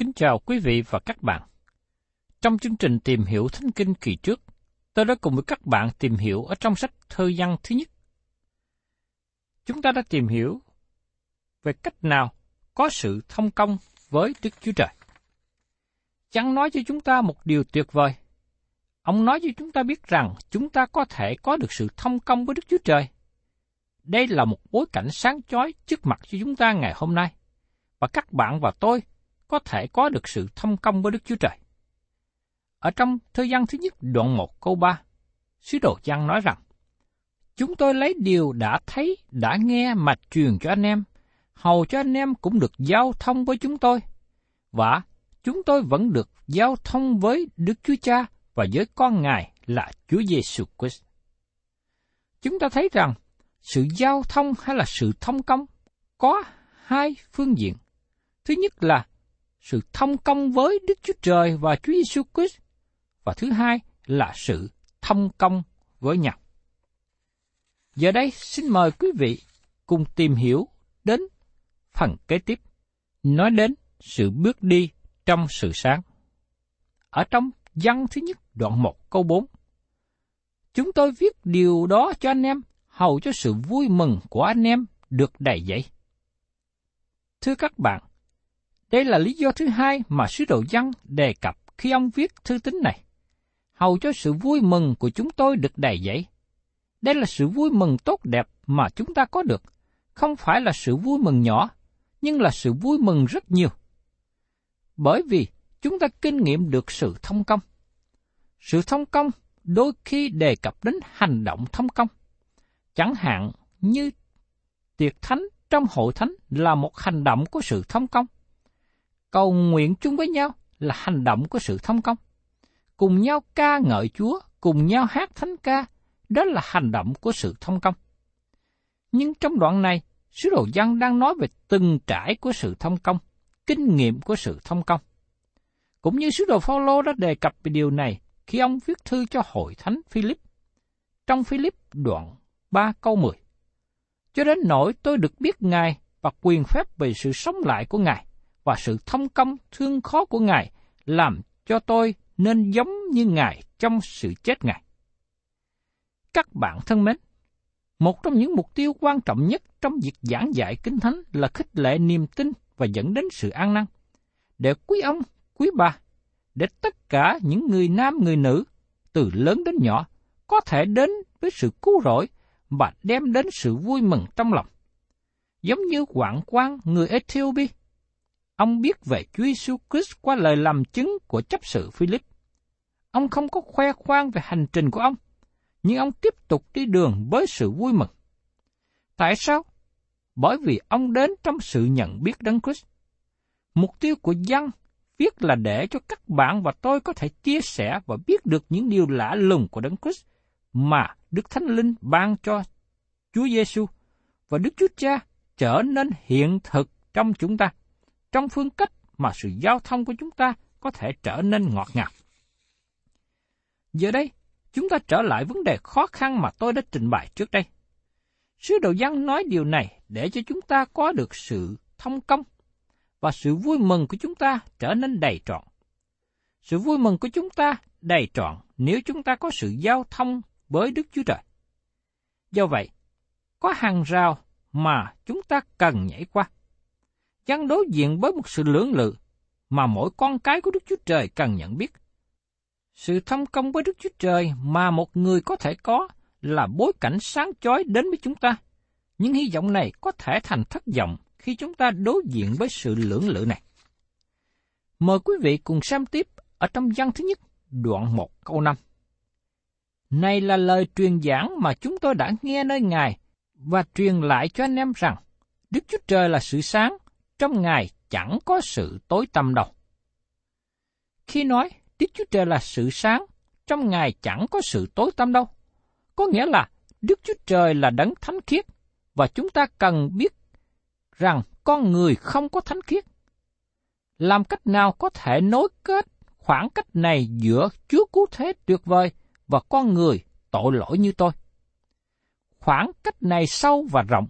Kính chào quý vị và các bạn. Trong chương trình tìm hiểu Thánh Kinh kỳ trước, tôi đã cùng với các bạn tìm hiểu ở trong sách thơ văn thứ nhất. Chúng ta đã tìm hiểu về cách nào có sự thông công với Đức Chúa Trời. Chẳng nói cho chúng ta một điều tuyệt vời. Ông nói cho chúng ta biết rằng chúng ta có thể có được sự thông công với Đức Chúa Trời. Đây là một bối cảnh sáng chói trước mặt cho chúng ta ngày hôm nay. Và các bạn và tôi có thể có được sự thông công với Đức Chúa Trời. Ở trong thời gian thứ nhất đoạn 1 câu 3, sứ đồ Giăng nói rằng, Chúng tôi lấy điều đã thấy, đã nghe mà truyền cho anh em, hầu cho anh em cũng được giao thông với chúng tôi. Và chúng tôi vẫn được giao thông với Đức Chúa Cha và với con Ngài là Chúa Giêsu Christ. Chúng ta thấy rằng sự giao thông hay là sự thông công có hai phương diện. Thứ nhất là sự thông công với Đức Chúa Trời và Chúa Giêsu Christ và thứ hai là sự thông công với nhau. Giờ đây xin mời quý vị cùng tìm hiểu đến phần kế tiếp, nói đến sự bước đi trong sự sáng. Ở trong văn thứ nhất đoạn 1 câu 4, Chúng tôi viết điều đó cho anh em, hầu cho sự vui mừng của anh em được đầy dẫy. Thưa các bạn, đây là lý do thứ hai mà sứ đồ dân đề cập khi ông viết thư tín này. Hầu cho sự vui mừng của chúng tôi được đầy dẫy. Đây là sự vui mừng tốt đẹp mà chúng ta có được, không phải là sự vui mừng nhỏ, nhưng là sự vui mừng rất nhiều. Bởi vì chúng ta kinh nghiệm được sự thông công. Sự thông công đôi khi đề cập đến hành động thông công. Chẳng hạn như tiệc thánh trong hội thánh là một hành động của sự thông công. Cầu nguyện chung với nhau là hành động của sự thông công. Cùng nhau ca ngợi Chúa, cùng nhau hát thánh ca, đó là hành động của sự thông công. Nhưng trong đoạn này, sứ đồ văn đang nói về từng trải của sự thông công, kinh nghiệm của sự thông công. Cũng như sứ đồ Phaolô đã đề cập về điều này khi ông viết thư cho hội thánh Philip. Trong Philip đoạn 3 câu 10. Cho đến nỗi tôi được biết Ngài và quyền phép về sự sống lại của Ngài và sự thông công thương khó của Ngài làm cho tôi nên giống như Ngài trong sự chết Ngài. Các bạn thân mến, một trong những mục tiêu quan trọng nhất trong việc giảng dạy Kinh Thánh là khích lệ niềm tin và dẫn đến sự an năng. Để quý ông, quý bà, để tất cả những người nam người nữ, từ lớn đến nhỏ, có thể đến với sự cứu rỗi và đem đến sự vui mừng trong lòng. Giống như quảng quan người Ethiopia, ông biết về Chúa Giêsu Christ qua lời làm chứng của chấp sự Philip. Ông không có khoe khoang về hành trình của ông, nhưng ông tiếp tục đi đường với sự vui mừng. Tại sao? Bởi vì ông đến trong sự nhận biết Đấng Christ. Mục tiêu của dân viết là để cho các bạn và tôi có thể chia sẻ và biết được những điều lạ lùng của Đấng Christ mà Đức Thánh Linh ban cho Chúa Giêsu và Đức Chúa Cha trở nên hiện thực trong chúng ta, trong phương cách mà sự giao thông của chúng ta có thể trở nên ngọt ngào. Giờ đây, chúng ta trở lại vấn đề khó khăn mà tôi đã trình bày trước đây. Sứ đồ văn nói điều này để cho chúng ta có được sự thông công và sự vui mừng của chúng ta trở nên đầy trọn. Sự vui mừng của chúng ta đầy trọn nếu chúng ta có sự giao thông với Đức Chúa Trời. Do vậy, có hàng rào mà chúng ta cần nhảy qua. Dân đối diện với một sự lưỡng lự mà mỗi con cái của Đức Chúa Trời cần nhận biết. Sự thông công với Đức Chúa Trời mà một người có thể có là bối cảnh sáng chói đến với chúng ta. Nhưng hy vọng này có thể thành thất vọng khi chúng ta đối diện với sự lưỡng lự này. Mời quý vị cùng xem tiếp ở trong văn thứ nhất, đoạn 1 câu 5. Này là lời truyền giảng mà chúng tôi đã nghe nơi Ngài và truyền lại cho anh em rằng Đức Chúa Trời là sự sáng, trong Ngài chẳng có sự tối tăm đâu. Khi nói Đức Chúa Trời là sự sáng, trong Ngài chẳng có sự tối tăm đâu, có nghĩa là Đức Chúa Trời là đấng thánh khiết và chúng ta cần biết rằng con người không có thánh khiết. Làm cách nào có thể nối kết khoảng cách này giữa Chúa cứu thế tuyệt vời và con người tội lỗi như tôi? Khoảng cách này sâu và rộng.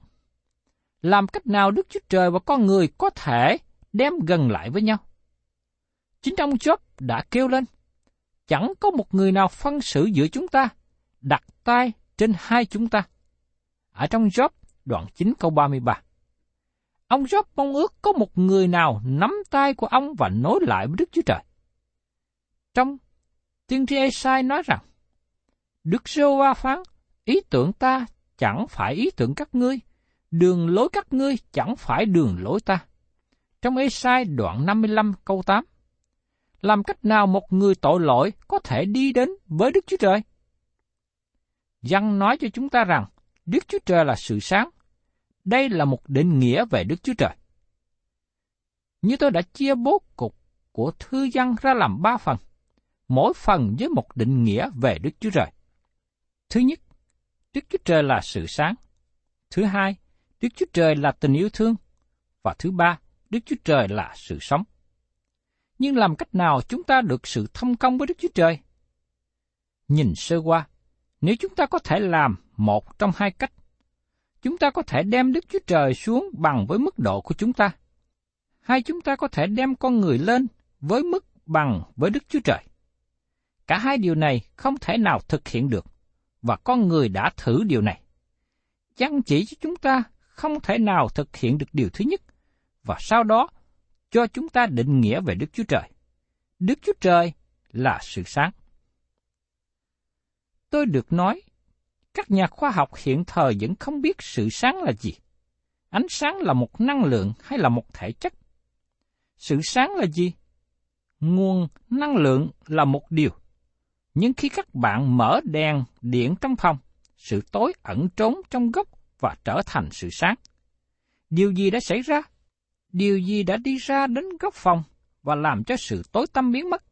Làm cách nào Đức Chúa Trời và con người có thể đem gần lại với nhau? Chính ông Job đã kêu lên, chẳng có một người nào phân xử giữa chúng ta, đặt tay trên hai chúng ta. Ở trong Job đoạn 9 câu 33. Ông Job mong ước có một người nào nắm tay của ông và nối lại với Đức Chúa Trời. Trong tiên tri Esai nói rằng, Đức giê va phán, ý tưởng ta chẳng phải ý tưởng các ngươi, đường lối các ngươi chẳng phải đường lối ta. Trong Esai đoạn 55 câu 8, làm cách nào một người tội lỗi có thể đi đến với Đức Chúa Trời? Văn nói cho chúng ta rằng Đức Chúa Trời là sự sáng, đây là một định nghĩa về Đức Chúa Trời. Như tôi đã chia bố cục của thư văn ra làm ba phần, mỗi phần với một định nghĩa về Đức Chúa Trời. Thứ nhất, Đức Chúa Trời là sự sáng. Thứ hai, Đức Chúa Trời là tình yêu thương. Và thứ ba, Đức Chúa Trời là sự sống. Nhưng làm cách nào chúng ta được sự thông công với Đức Chúa Trời? Nhìn sơ qua, nếu chúng ta có thể làm một trong hai cách, chúng ta có thể đem Đức Chúa Trời xuống bằng với mức độ của chúng ta, hay chúng ta có thể đem con người lên với mức bằng với Đức Chúa Trời. Cả hai điều này không thể nào thực hiện được, và con người đã thử điều này. Chăng chỉ cho chúng ta không thể nào thực hiện được điều thứ nhất, và sau đó cho chúng ta định nghĩa về Đức Chúa Trời. Đức Chúa Trời là sự sáng. Tôi được nói các nhà khoa học hiện thời vẫn không biết sự sáng là gì. Ánh sáng là một năng lượng hay là một thể chất? Sự sáng là gì? Nguồn năng lượng là một điều. Nhưng khi các bạn mở đèn điện trong phòng, sự tối ẩn trốn trong góc và trở thành sự sáng. Điều gì đã xảy ra? Điều gì đã đi ra đến góc phòng và làm cho sự tối tăm biến mất?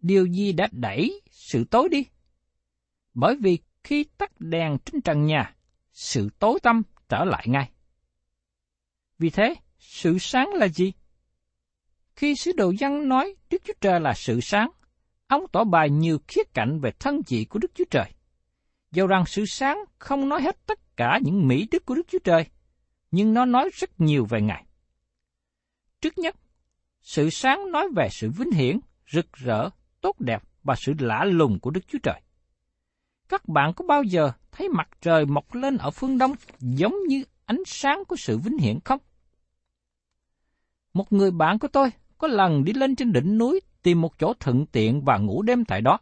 Điều gì đã đẩy sự tối đi? Bởi vì khi tắt đèn trên trần nhà, sự tối tăm trở lại ngay. Vì thế, sự sáng là gì? Khi sứ đồ dân nói Đức Chúa Trời là sự sáng, ông tỏ bài nhiều khía cạnh về thân vị của Đức Chúa Trời. Dầu rằng sự sáng không nói hết tất cả những mỹ đức của Đức Chúa Trời, nhưng nó nói rất nhiều về Ngài. Trước nhất, sự sáng nói về sự vinh hiển, rực rỡ, tốt đẹp và sự lạ lùng của Đức Chúa Trời. Các bạn có bao giờ thấy mặt trời mọc lên ở phương đông giống như ánh sáng của sự vinh hiển không? Một người bạn của tôi có lần đi lên trên đỉnh núi tìm một chỗ thuận tiện và ngủ đêm tại đó.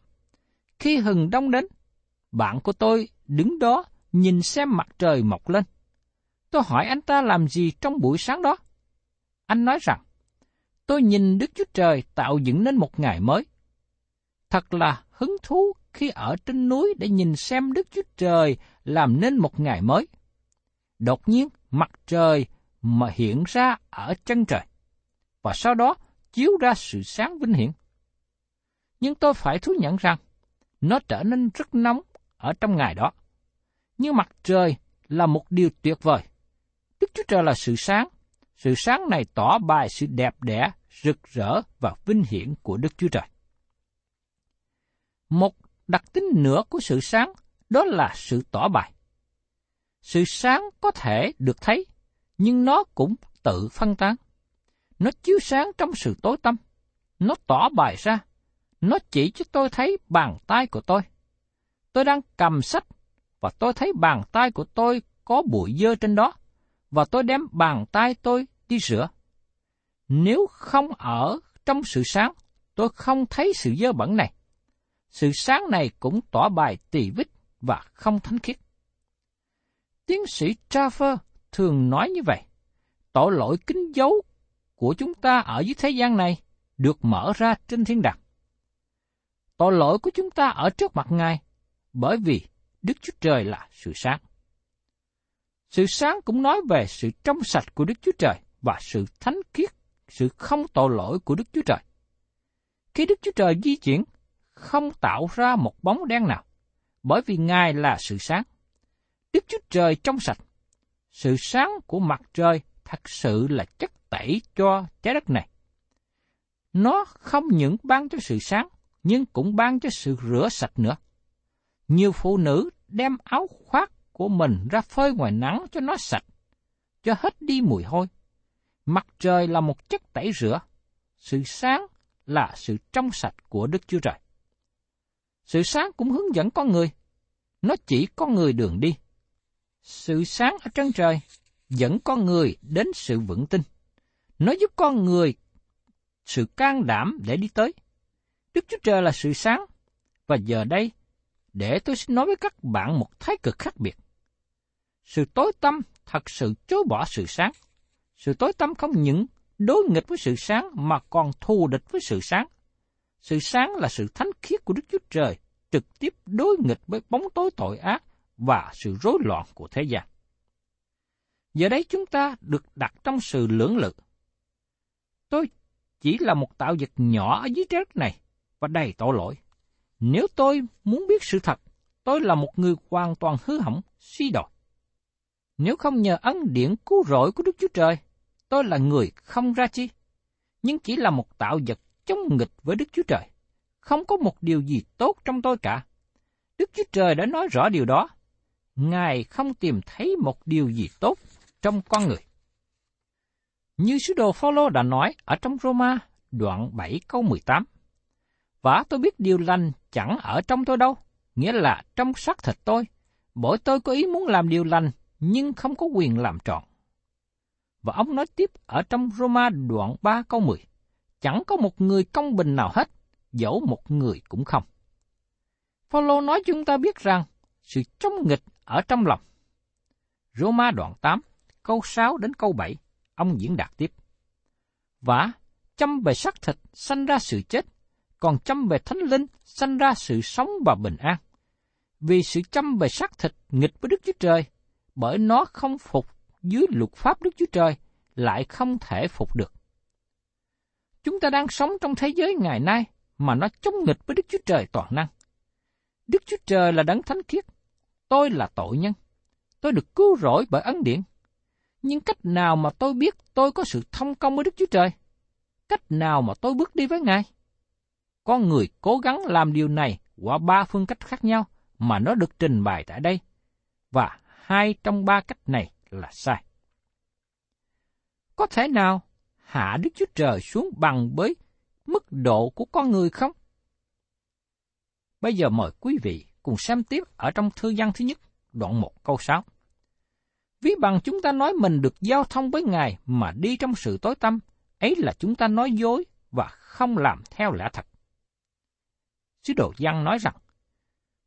Khi hừng đông đến, bạn của tôi đứng đó nhìn xem mặt trời mọc lên. Tôi hỏi anh ta làm gì trong buổi sáng đó. Anh nói rằng, tôi nhìn Đức Chúa Trời tạo dựng nên một ngày mới. Thật là hứng thú khi ở trên núi để nhìn xem Đức Chúa Trời làm nên một ngày mới. Đột nhiên, mặt trời mà hiện ra ở chân trời, và sau đó chiếu ra sự sáng vinh hiển. Nhưng tôi phải thú nhận rằng, nó trở nên rất nóng ở trong ngày đó như mặt trời là một điều tuyệt vời. Đức Chúa Trời là sự sáng. Sự sáng này tỏ bài sự đẹp đẽ, rực rỡ và vinh hiển của Đức Chúa Trời. Một đặc tính nữa của sự sáng đó là sự tỏ bài. Sự sáng có thể được thấy, nhưng nó cũng tự phân tán. Nó chiếu sáng trong sự tối tăm. Nó tỏ bài ra. Nó chỉ cho tôi thấy bàn tay của tôi. Tôi đang cầm sách và tôi thấy bàn tay của tôi có bụi dơ trên đó và tôi đem bàn tay tôi đi rửa. Nếu không ở trong sự sáng, tôi không thấy sự dơ bẩn này. Sự sáng này cũng tỏ bài tỳ vết và không thánh khiết. Tiến sĩ Traffer thường nói như vậy. Tội lỗi kính dấu của chúng ta ở dưới thế gian này được mở ra trên thiên đàng. Tội lỗi của chúng ta ở trước mặt Ngài bởi vì Đức Chúa Trời là sự sáng. Sự sáng cũng nói về sự trong sạch của Đức Chúa Trời và sự thánh khiết, sự không tội lỗi của Đức Chúa Trời. Khi Đức Chúa Trời di chuyển, không tạo ra một bóng đen nào, bởi vì Ngài là sự sáng. Đức Chúa Trời trong sạch, sự sáng của mặt trời thật sự là chất tẩy cho trái đất này. Nó không những ban cho sự sáng, nhưng cũng ban cho sự rửa sạch nữa. Nhiều phụ nữ đem áo khoác của mình ra phơi ngoài nắng cho nó sạch, cho hết đi mùi hôi. Mặt trời là một chất tẩy rửa, sự sáng là sự trong sạch của Đức Chúa Trời. Sự sáng cũng hướng dẫn con người, nó chỉ con người đường đi. Sự sáng ở trên trời dẫn con người đến sự vững tin. Nó giúp con người sự can đảm để đi tới. Đức Chúa Trời là sự sáng, và giờ đây, để tôi xin nói với các bạn một thái cực khác biệt. Sự tối tâm thật sự chối bỏ sự sáng. Sự tối tâm không những đối nghịch với sự sáng mà còn thù địch với sự sáng. Sự sáng là sự thánh khiết của Đức Chúa Trời, trực tiếp đối nghịch với bóng tối tội ác và sự rối loạn của thế gian. Giờ đây chúng ta được đặt trong sự lưỡng lự. Tôi chỉ là một tạo vật nhỏ ở dưới trái đất này và đầy tội lỗi. Nếu tôi muốn biết sự thật, tôi là một người hoàn toàn hư hỏng, suy đồi. Nếu không nhờ ân điển cứu rỗi của Đức Chúa Trời, tôi là người không ra chi, nhưng chỉ là một tạo vật chống nghịch với Đức Chúa Trời. Không có một điều gì tốt trong tôi cả. Đức Chúa Trời đã nói rõ điều đó. Ngài không tìm thấy một điều gì tốt trong con người. Như sứ đồ Phaolô đã nói ở trong Roma đoạn 7 câu 18. Và tôi biết điều lành chẳng ở trong tôi đâu, nghĩa là trong xác thịt tôi, bởi tôi có ý muốn làm điều lành nhưng không có quyền làm trọn. Và ông nói tiếp ở trong Roma đoạn 3 câu 10, chẳng có một người công bình nào hết, dẫu một người cũng không. Phaolô nói chúng ta biết rằng sự chống nghịch ở trong lòng. Roma đoạn 8, câu 6 đến câu 7, ông diễn đạt tiếp. Và chăm về xác thịt sanh ra sự chết, còn chăm về thánh linh sanh ra sự sống và bình an. Vì sự chăm về xác thịt nghịch với Đức Chúa Trời, bởi nó không phục dưới luật pháp Đức Chúa Trời, lại không thể phục được. Chúng ta đang sống trong thế giới ngày nay mà nó chống nghịch với Đức Chúa Trời toàn năng. Đức Chúa Trời là đấng thánh khiết, tôi là tội nhân. Tôi được cứu rỗi bởi ân điển. Nhưng cách nào mà tôi biết tôi có sự thông công với Đức Chúa Trời? Cách nào mà tôi bước đi với Ngài? Con người cố gắng làm điều này qua ba phương cách khác nhau mà nó được trình bày tại đây. Và hai trong ba cách này là sai. Có thể nào hạ Đức Chúa Trời xuống bằng với mức độ của con người không? Bây giờ mời quý vị cùng xem tiếp ở trong thư văn thứ nhất, đoạn 1 câu 6. Ví bằng chúng ta nói mình được giao thông với Ngài mà đi trong sự tối tăm, ấy là chúng ta nói dối và không làm theo lẽ thật. Sứ đồ Giăng nói rằng,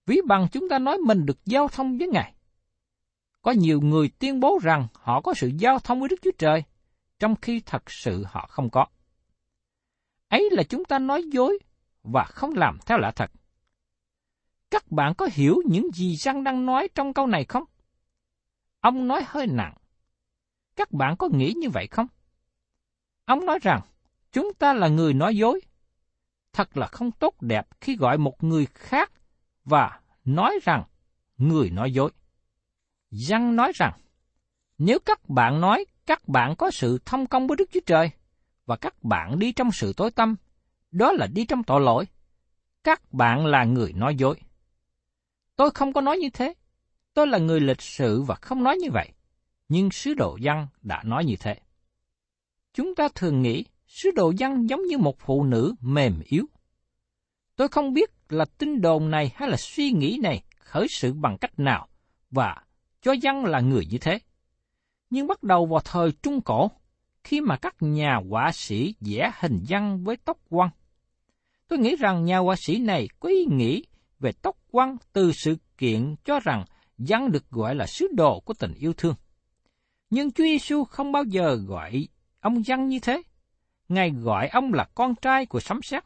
ví bằng chúng ta nói mình được giao thông với Ngài. Có nhiều người tuyên bố rằng họ có sự giao thông với Đức Chúa Trời, trong khi thật sự họ không có. Ấy là chúng ta nói dối và không làm theo lẽ thật. Các bạn có hiểu những gì Giăng đang nói trong câu này không? Ông nói hơi nặng. Các bạn có nghĩ như vậy không? Ông nói rằng, chúng ta là người nói dối. Thật là không tốt đẹp khi gọi một người khác và nói rằng người nói dối. Giăng nói rằng, nếu các bạn nói các bạn có sự thông công với Đức Chúa Trời, và các bạn đi trong sự tối tâm, đó là đi trong tội lỗi. Các bạn là người nói dối. Tôi không có nói như thế. Tôi là người lịch sự và không nói như vậy. Nhưng sứ đồ văn đã nói như thế. Chúng ta thường nghĩ sứ đồ văn giống như một phụ nữ mềm yếu. Tôi không biết là tin đồn này hay là suy nghĩ này khởi sự bằng cách nào và cho văn là người như thế. Nhưng bắt đầu vào thời Trung Cổ, khi mà các nhà họa sĩ vẽ hình văn với tóc quăng. Tôi nghĩ rằng nhà họa sĩ này có ý nghĩ về tóc quăng từ sự kiện cho rằng văn được gọi là sứ đồ của tình yêu thương. Nhưng Chúa Giêsu không bao giờ gọi ông văn như thế. Ngài gọi ông là con trai của sấm sét.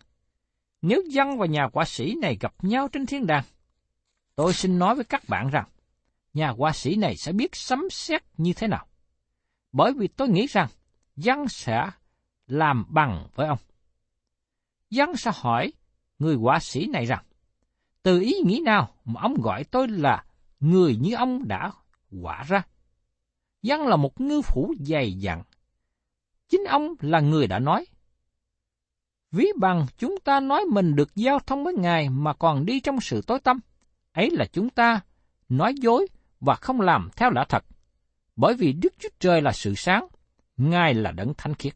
Nếu dân và nhà quả sĩ này gặp nhau trên thiên đàng, tôi xin nói với các bạn rằng, nhà quả sĩ này sẽ biết sấm sét như thế nào. Bởi vì tôi nghĩ rằng dân sẽ làm bằng với ông. Dân sẽ hỏi người quả sĩ này rằng, từ ý nghĩ nào mà ông gọi tôi là người như ông đã quả ra? Dân là một ngư phủ dày dặn. Chính ông là người đã nói. Ví bằng chúng ta nói mình được giao thông với Ngài mà còn đi trong sự tối tâm. Ấy là chúng ta nói dối và không làm theo lẽ thật. Bởi vì Đức Chúa Trời là sự sáng, Ngài là đấng thánh khiết.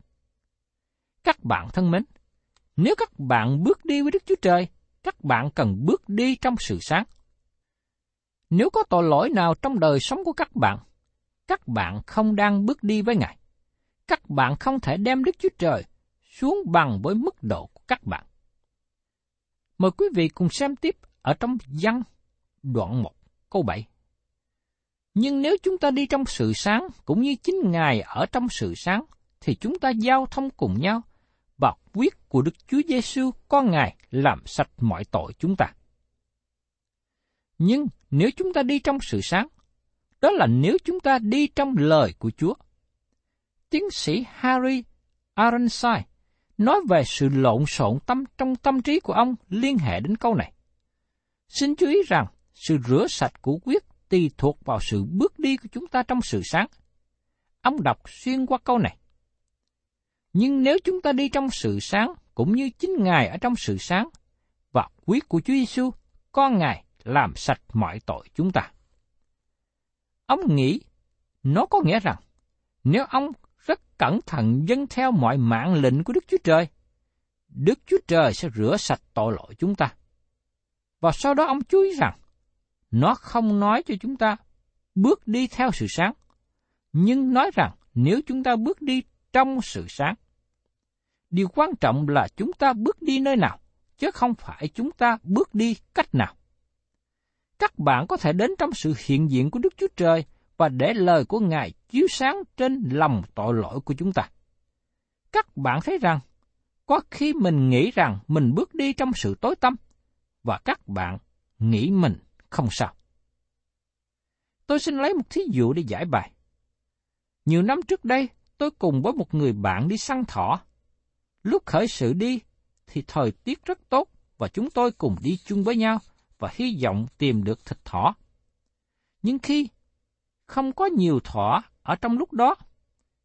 Các bạn thân mến, nếu các bạn bước đi với Đức Chúa Trời, các bạn cần bước đi trong sự sáng. Nếu có tội lỗi nào trong đời sống của các bạn, các bạn không đang bước đi với Ngài. Các bạn không thể đem Đức Chúa Trời xuống bằng với mức độ của các bạn. Mời quý vị cùng xem tiếp ở trong văn đoạn 1 câu 7. Nhưng nếu chúng ta đi trong sự sáng, cũng như chính Ngài ở trong sự sáng, thì chúng ta giao thông cùng nhau, và quyết của Đức Chúa Giêsu con Ngài làm sạch mọi tội chúng ta. Nhưng nếu chúng ta đi trong sự sáng, đó là nếu chúng ta đi trong lời của Chúa. Tiến sĩ Harry Ironside nói về sự lộn xộn tâm trong tâm trí của ông liên hệ đến câu này. Xin chú ý rằng, sự rửa sạch của quyết tùy thuộc vào sự bước đi của chúng ta trong sự sáng. Ông đọc xuyên qua câu này. Nhưng nếu chúng ta đi trong sự sáng, cũng như chính Ngài ở trong sự sáng, và quyết của Chúa Giêsu, con Ngài làm sạch mọi tội chúng ta. Ông nghĩ, nó có nghĩa rằng, nếu ông cẩn thận dâng theo mọi mạng lệnh của Đức Chúa Trời, Đức Chúa Trời sẽ rửa sạch tội lỗi chúng ta. Và sau đó ông chú ý rằng, nó không nói cho chúng ta bước đi theo sự sáng, nhưng nói rằng nếu chúng ta bước đi trong sự sáng, điều quan trọng là chúng ta bước đi nơi nào, chứ không phải chúng ta bước đi cách nào. Các bạn có thể đến trong sự hiện diện của Đức Chúa Trời và để lời của Ngài chiếu sáng trên lòng tội lỗi của chúng ta. Các bạn thấy rằng, có khi mình nghĩ rằng mình bước đi trong sự tối tâm, và các bạn nghĩ mình không sao. Tôi xin lấy một thí dụ để giải bài. Nhiều năm trước đây, tôi cùng với một người bạn đi săn thỏ. Lúc khởi sự đi, thì thời tiết rất tốt và chúng tôi cùng đi chung với nhau và hy vọng tìm được thịt thỏ. Nhưng khi không có nhiều thỏ ở trong lúc đó,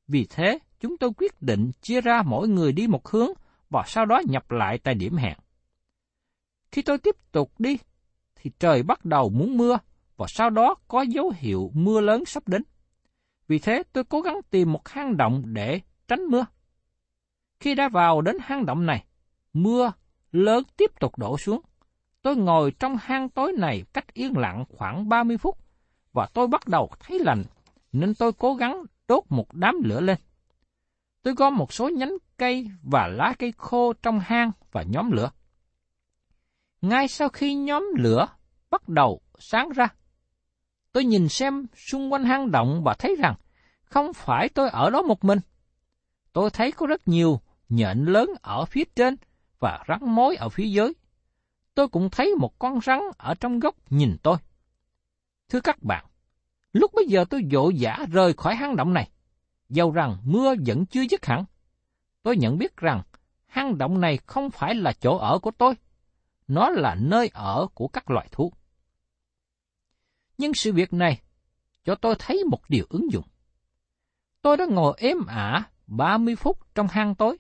vì thế chúng tôi quyết định chia ra mỗi người đi một hướng và sau đó nhập lại tại điểm hẹn. Khi tôi tiếp tục đi, thì trời bắt đầu muốn mưa và sau đó có dấu hiệu mưa lớn sắp đến. Vì thế tôi cố gắng tìm một hang động để tránh mưa. Khi đã vào đến hang động này, mưa lớn tiếp tục đổ xuống. Tôi ngồi trong hang tối này cách yên lặng khoảng 30 phút và tôi bắt đầu thấy lạnh nên tôi cố gắng đốt một đám lửa lên. Tôi gom một số nhánh cây và lá cây khô trong hang và nhóm lửa. Ngay sau khi nhóm lửa bắt đầu sáng ra, tôi nhìn xem xung quanh hang động và thấy rằng không phải tôi ở đó một mình. Tôi thấy có rất nhiều nhện lớn ở phía trên và rắn mối ở phía dưới. Tôi cũng thấy một con rắn ở trong góc nhìn tôi. Thưa các bạn, lúc bây giờ tôi vội vã rời khỏi hang động này, dầu rằng mưa vẫn chưa dứt hẳn. Tôi nhận biết rằng hang động này không phải là chỗ ở của tôi, nó là nơi ở của các loài thú. Nhưng sự việc này cho tôi thấy một điều ứng dụng. Tôi đã ngồi êm ả 30 phút trong hang tối,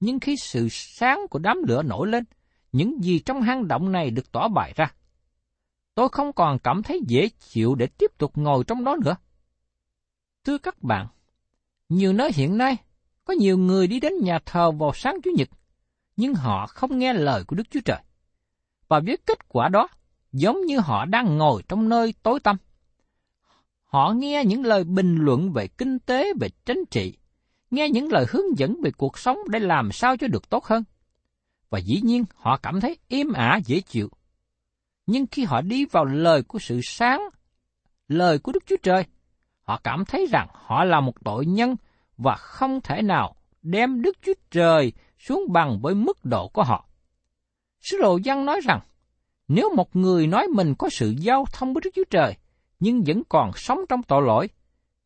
nhưng khi sự sáng của đám lửa nổi lên, những gì trong hang động này được tỏ bày ra. Tôi không còn cảm thấy dễ chịu để tiếp tục ngồi trong đó nữa. Thưa các bạn, nhiều nơi hiện nay có nhiều người đi đến nhà thờ vào sáng Chủ nhật, nhưng họ không nghe lời của Đức Chúa Trời. Và với kết quả đó, giống như họ đang ngồi trong nơi tối tăm. Họ nghe những lời bình luận về kinh tế, về chính trị, nghe những lời hướng dẫn về cuộc sống để làm sao cho được tốt hơn. Và dĩ nhiên họ cảm thấy im ả dễ chịu. Nhưng khi họ đi vào lời của sự sáng, lời của Đức Chúa Trời, họ cảm thấy rằng họ là một tội nhân và không thể nào đem Đức Chúa Trời xuống bằng với mức độ của họ. Sứ đồ Giăng nói rằng, nếu một người nói mình có sự giao thông với Đức Chúa Trời, nhưng vẫn còn sống trong tội lỗi,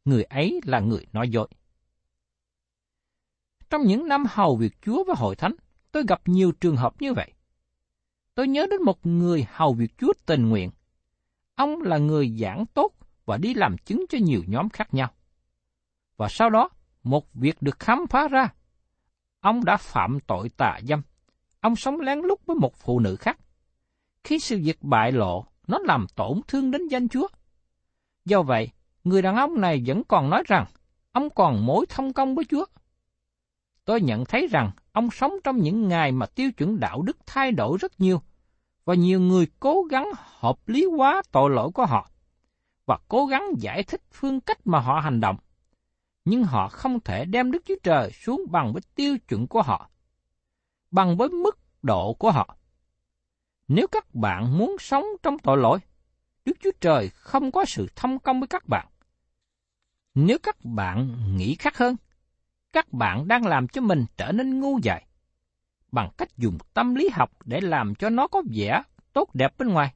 người ấy là người nói dối. Trong những năm hầu việc Chúa và hội thánh, tôi gặp nhiều trường hợp như vậy. Tôi nhớ đến một người hầu việc Chúa tình nguyện. Ông là người giảng tốt và đi làm chứng cho nhiều nhóm khác nhau. Và sau đó, một việc được khám phá ra. Ông đã phạm tội tà dâm. Ông sống lén lút với một phụ nữ khác. Khi sự việc bại lộ, nó làm tổn thương đến danh Chúa. Do vậy, người đàn ông này vẫn còn nói rằng ông còn mối thông công với Chúa. Tôi nhận thấy rằng ông sống trong những ngày mà tiêu chuẩn đạo đức thay đổi rất nhiều, và nhiều người cố gắng hợp lý hóa tội lỗi của họ, và cố gắng giải thích phương cách mà họ hành động. Nhưng họ không thể đem Đức Chúa Trời xuống bằng với tiêu chuẩn của họ, bằng với mức độ của họ. Nếu các bạn muốn sống trong tội lỗi, Đức Chúa Trời không có sự thông công với các bạn. Nếu các bạn nghĩ khác hơn, các bạn đang làm cho mình trở nên ngu dại bằng cách dùng tâm lý học để làm cho nó có vẻ tốt đẹp bên ngoài.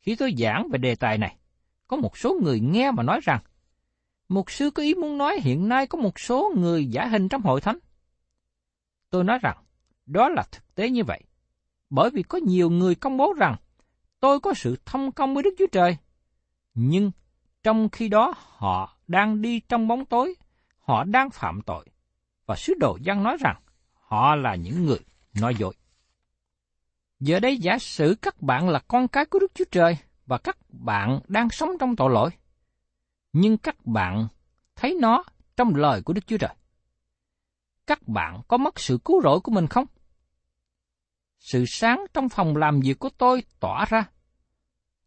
Khi tôi giảng về đề tài này, có một số người nghe mà nói rằng, một sư có ý muốn nói hiện nay có một số người giả hình trong hội thánh. Tôi nói rằng, đó là thực tế như vậy, bởi vì có nhiều người công bố rằng, tôi có sự thông công với Đức Chúa Trời, nhưng trong khi đó họ đang đi trong bóng tối họ đang phạm tội, và sứ đồ dân nói rằng họ là những người nói dối. Giờ đây giả sử các bạn là con cái của Đức Chúa Trời và các bạn đang sống trong tội lỗi, nhưng các bạn thấy nó trong lời của Đức Chúa Trời. Các bạn có mất sự cứu rỗi của mình không? Sự sáng trong phòng làm việc của tôi tỏa ra.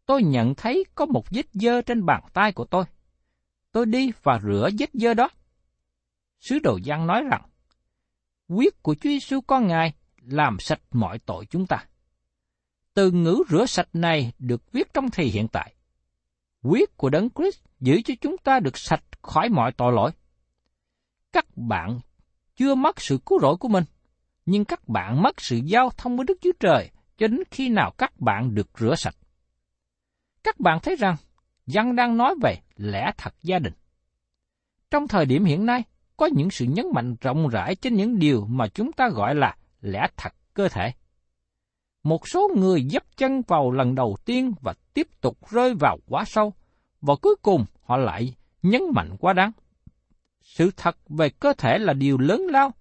Tôi nhận thấy có một vết dơ trên bàn tay của tôi. Tôi đi và rửa vết dơ đó Sứ đồ Giăng nói rằng, huyết của Chúa Giêsu con Ngài làm sạch mọi tội chúng ta. Từ ngữ rửa sạch này được viết trong thì hiện tại. Huyết của Đấng Christ giữ cho chúng ta được sạch khỏi mọi tội lỗi. Các bạn chưa mất sự cứu rỗi của mình, nhưng các bạn mất sự giao thông với Đức Chúa Trời cho đến khi nào các bạn được rửa sạch. Các bạn thấy rằng, Giăng đang nói về lẽ thật gia đình. Trong thời điểm hiện nay, có những sự nhấn mạnh rộng rãi trên những điều mà chúng ta gọi là lẽ thật cơ thể. Một số người dấp chân vào lần đầu tiên và tiếp tục rơi vào quá sâu, và cuối cùng họ lại nhấn mạnh quá đáng. Sự thật về cơ thể là điều lớn lao,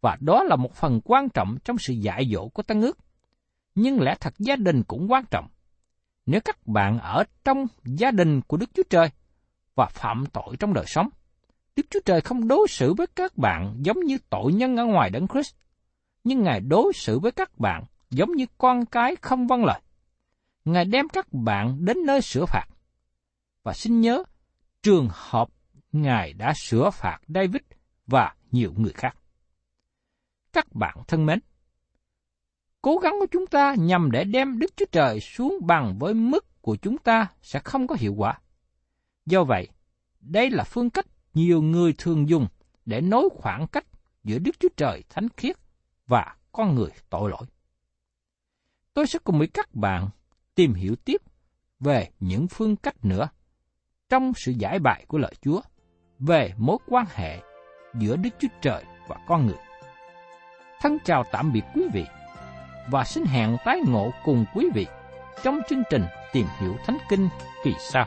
và đó là một phần quan trọng trong sự dạy dỗ của Tăng ước. Nhưng lẽ thật gia đình cũng quan trọng. Nếu các bạn ở trong gia đình của Đức Chúa Trời và phạm tội trong đời sống, Đức Chúa Trời không đối xử với các bạn giống như tội nhân ở ngoài đấng Christ, nhưng Ngài đối xử với các bạn giống như con cái không vâng lời. Ngài đem các bạn đến nơi sửa phạt. Và xin nhớ, trường hợp Ngài đã sửa phạt David và nhiều người khác. Các bạn thân mến, cố gắng của chúng ta nhằm để đem Đức Chúa Trời xuống bằng với mức của chúng ta sẽ không có hiệu quả. Do vậy, đây là phương cách nhiều người thường dùng để nối khoảng cách giữa Đức Chúa Trời thánh khiết và con người tội lỗi. Tôi sẽ cùng với các bạn tìm hiểu tiếp về những phương cách nữa trong sự giải bài của lời Chúa về mối quan hệ giữa Đức Chúa Trời và con người. Thân chào tạm biệt quý vị và xin hẹn tái ngộ cùng quý vị trong chương trình Tìm hiểu Thánh Kinh kỳ sau.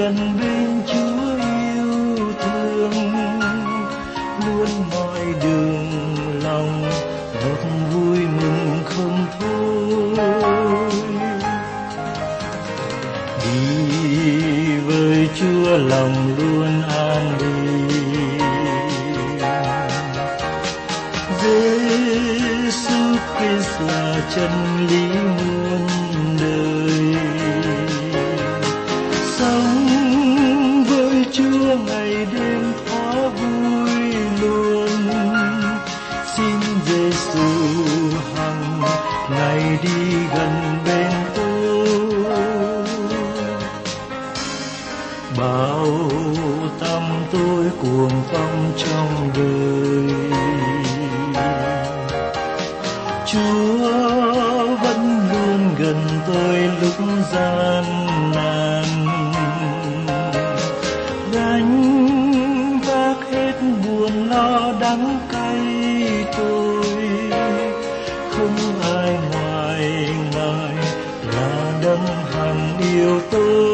gần bên Chúa yêu thương, luôn mọi đường lòng ngọt vui mừng không thôi. Đi với Chúa lòng luôn an bình. Giêsu Christ là chân lý mưa tú.